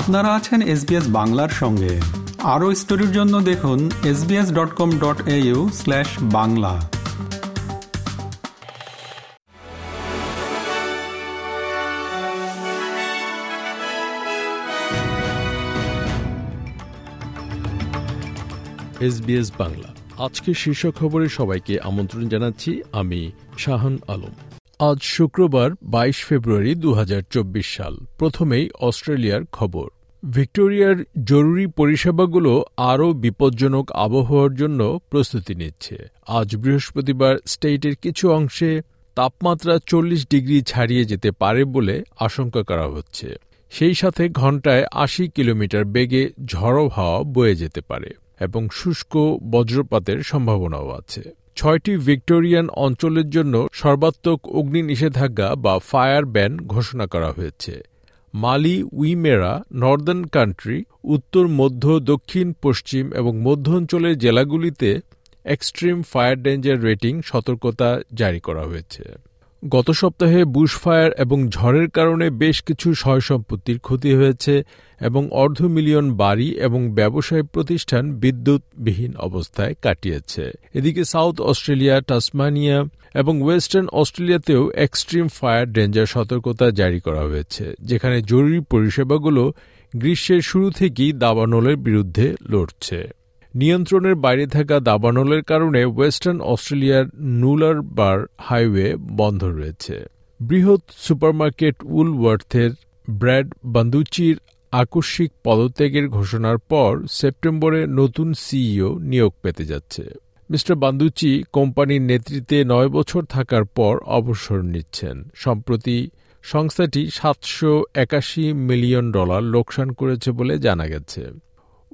আপনারা আছেন এসবিএস বাংলার সঙ্গে। আরও স্টোরির জন্য দেখুন SBS dot com dot au slash Bangla. SBS Bangla. আজকে শীর্ষ খবরে সবাইকে আমন্ত্রণ জানাচ্ছি আমি শাহান আলম। আজ শুক্রবার ২২ ফেব্রুয়ারি দু হাজার চব্বিশ সাল। প্রথমেই অস্ট্রেলিয়ার খবর। ভিক্টোরিয়ার জরুরি পরিষেবাগুলো আরও বিপজ্জনক আবহাওয়ার জন্য প্রস্তুতি নিচ্ছে। আজ বৃহস্পতিবার স্টেটের কিছু অংশে তাপমাত্রা চল্লিশ ডিগ্রি ছাড়িয়ে যেতে পারে বলে আশঙ্কা করা হচ্ছে। সেই সাথে ঘণ্টায় আশি কিলোমিটার বেগে ঝড়ো হাওয়া বয়ে যেতে পারে এবং শুষ্ক বজ্রপাতের সম্ভাবনাও আছে। ছয়টি ভিক্টোরিয়ান অঞ্চলের জন্য সর্বাত্মক অগ্নি নিষেধাজ্ঞা বা ফায়ার ব্যান ঘোষণা করা হয়েছে। মালি, উইমেরা, নর্দার্ন কান্ট্রি, উত্তর, মধ্য, দক্ষিণ, পশ্চিম এবং মধ্য অঞ্চলের জেলাগুলিতে এক্সট্রিম ফায়ার ডেঞ্জার রেটিং সতর্কতা জারি করা হয়েছে। গত সপ্তাহে বুশফায়ার এবং ঝড়ের কারণে বেশ কিছু সম্পত্তির ক্ষতি হয়েছে এবং অর্ধ মিলিয়ন বাড়ি এবং ব্যবসায় প্রতিষ্ঠান বিদ্যুৎবিহীন অবস্থায় কাটিয়েছে। এদিকে সাউথ অস্ট্রেলিয়া টাসমানিয়া এবং ওয়েস্টার্ন অস্ট্রেলিয়াতেও এক্সট্রিম ফায়ার ডেঞ্জার সতর্কতা জারি করা হয়েছে, যেখানে জরুরি পরিষেবাগুলো গ্রীষ্মের শুরু থেকেই দাবানলের বিরুদ্ধে লড়ছে। নিয়ন্ত্রণের বাইরে থাকা দাবানলের কারণে ওয়েস্টার্ন অস্ট্রেলিয়ার নুলার বার হাইওয়ে বন্ধ রয়েছে। বৃহৎ সুপারমার্কেট উলওয়ার্থের ব্র্যাড বান্দুচির আকস্মিক পদত্যাগের ঘোষণার পর সেপ্টেম্বরে নতুন সিইও নিয়োগ পেতে যাচ্ছে। মিস্টার বান্দুচি কোম্পানির নেতৃত্বে নয় বছর থাকার পর অবসর নিচ্ছেন। সম্প্রতি সংস্থাটি সাতশো একাশি মিলিয়ন ডলার লোকসান করেছে বলে জানা গেছে।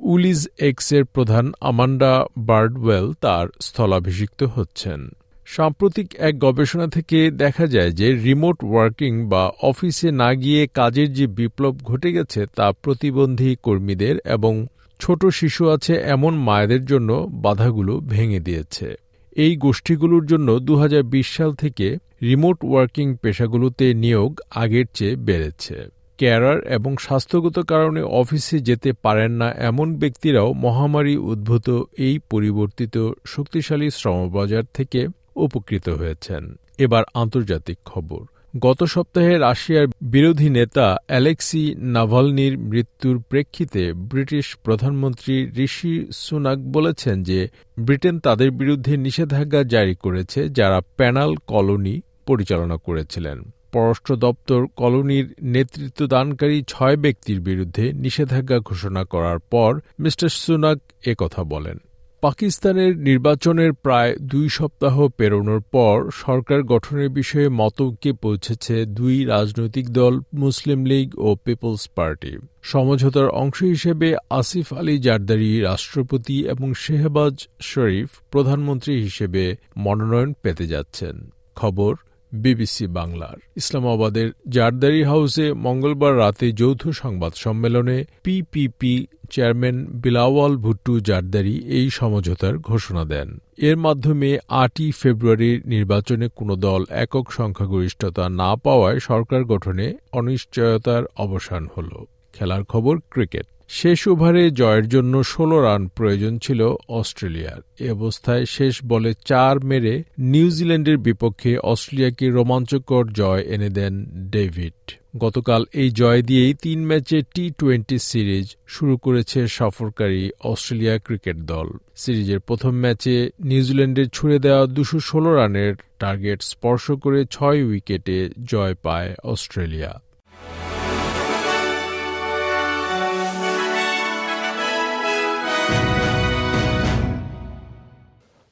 উলিজ এক্সের প্রধান আমান্ডা বার্ডওয়েল তার স্থলাভিষিক্ত হচ্ছেন। সাম্প্রতিক এক গবেষণা থেকে দেখা যায় যে রিমোট ওয়ার্কিং বা অফিসে না গিয়ে কাজের যে বিপ্লব ঘটে গেছে তা প্রতিবন্ধী কর্মীদের এবং ছোট শিশু আছে এমন মায়েদের জন্য বাধাগুলো ভেঙে দিয়েছে। এই গোষ্ঠীগুলোর জন্য দু হাজার বিশ সাল থেকে রিমোট ওয়ার্কিং পেশাগুলোতে নিয়োগ আগের চেয়ে বেড়েছে। ক্যারার এবং স্বাস্থ্যগত কারণে অফিসে যেতে পারেন না এমন ব্যক্তিরাও মহামারী উদ্ভূত এই পরিবর্তিত শক্তিশালী শ্রমবাজার থেকে উপকৃত হয়েছেন। এবার আন্তর্জাতিক খবর। গত সপ্তাহে রাশিয়ার বিরোধী নেতা অ্যালেক্সি নাভালনির মৃত্যুর প্রেক্ষিতে ব্রিটিশ প্রধানমন্ত্রী ঋষি সুনাক বলেছেন যে, ব্রিটেন তাদের বিরুদ্ধে নিষেধাজ্ঞা জারি করেছে যারা প্যানাল কলোনি পরিচালনা করেছিলেন। পররাষ্ট্র দপ্তর কলোনির নেতৃত্বদানকারী ছয় ব্যক্তির বিরুদ্ধে নিষেধাজ্ঞা ঘোষণা করার পর মি সুনাক কথা বলেন। পাকিস্তানের নির্বাচনের প্রায় দুই সপ্তাহ পেরোনোর পর সরকার গঠনের বিষয়ে মতকে পৌঁছেছে দুই রাজনৈতিক দল, মুসলিম লীগ ও পিপলস পার্টি। সমঝোতার অংশ হিসেবে আসিফ আলী জারদারি রাষ্ট্রপতি এবং শেহবাজ শরীফ প্রধানমন্ত্রী হিসেবে মনোনয়ন পেতে যাচ্ছেন। খবর বিবিসি বাংলার। ইসলামাবাদের জারদারি হাউসে মঙ্গলবার রাতে যৌথ সংবাদ সম্মেলনে পিপিপি চেয়ারম্যান বিলাওয়াল ভুট্টু জারদারি এই সমঝোতার ঘোষণা দেন। এর মাধ্যমে আটই ফেব্রুয়ারির নির্বাচনে কোনো দল একক সংখ্যাগরিষ্ঠতা না পাওয়ায় সরকার গঠনে অনিশ্চয়তার অবসান হল। খেলার খবর ক্রিকেট। শেষ ওভারে জয়ের জন্য ষোলো রান প্রয়োজন ছিল অস্ট্রেলিয়ার। এ অবস্থায় শেষ বলে চার মেরে নিউজিল্যান্ডের বিপক্ষে অস্ট্রেলিয়াকে রোমাঞ্চকর জয় এনে দেন ডেভিড। গতকাল এই জয় দিয়েই তিন ম্যাচে টি টোয়েন্টি সিরিজ শুরু করেছে সফরকারী অস্ট্রেলিয়া ক্রিকেট দল। সিরিজের প্রথম ম্যাচে নিউজিল্যান্ডের ছুড়ে দেওয়া দুশো ষোলো রানের টার্গেট স্পর্শ করে ছয় উইকেটে জয় পায় অস্ট্রেলিয়া।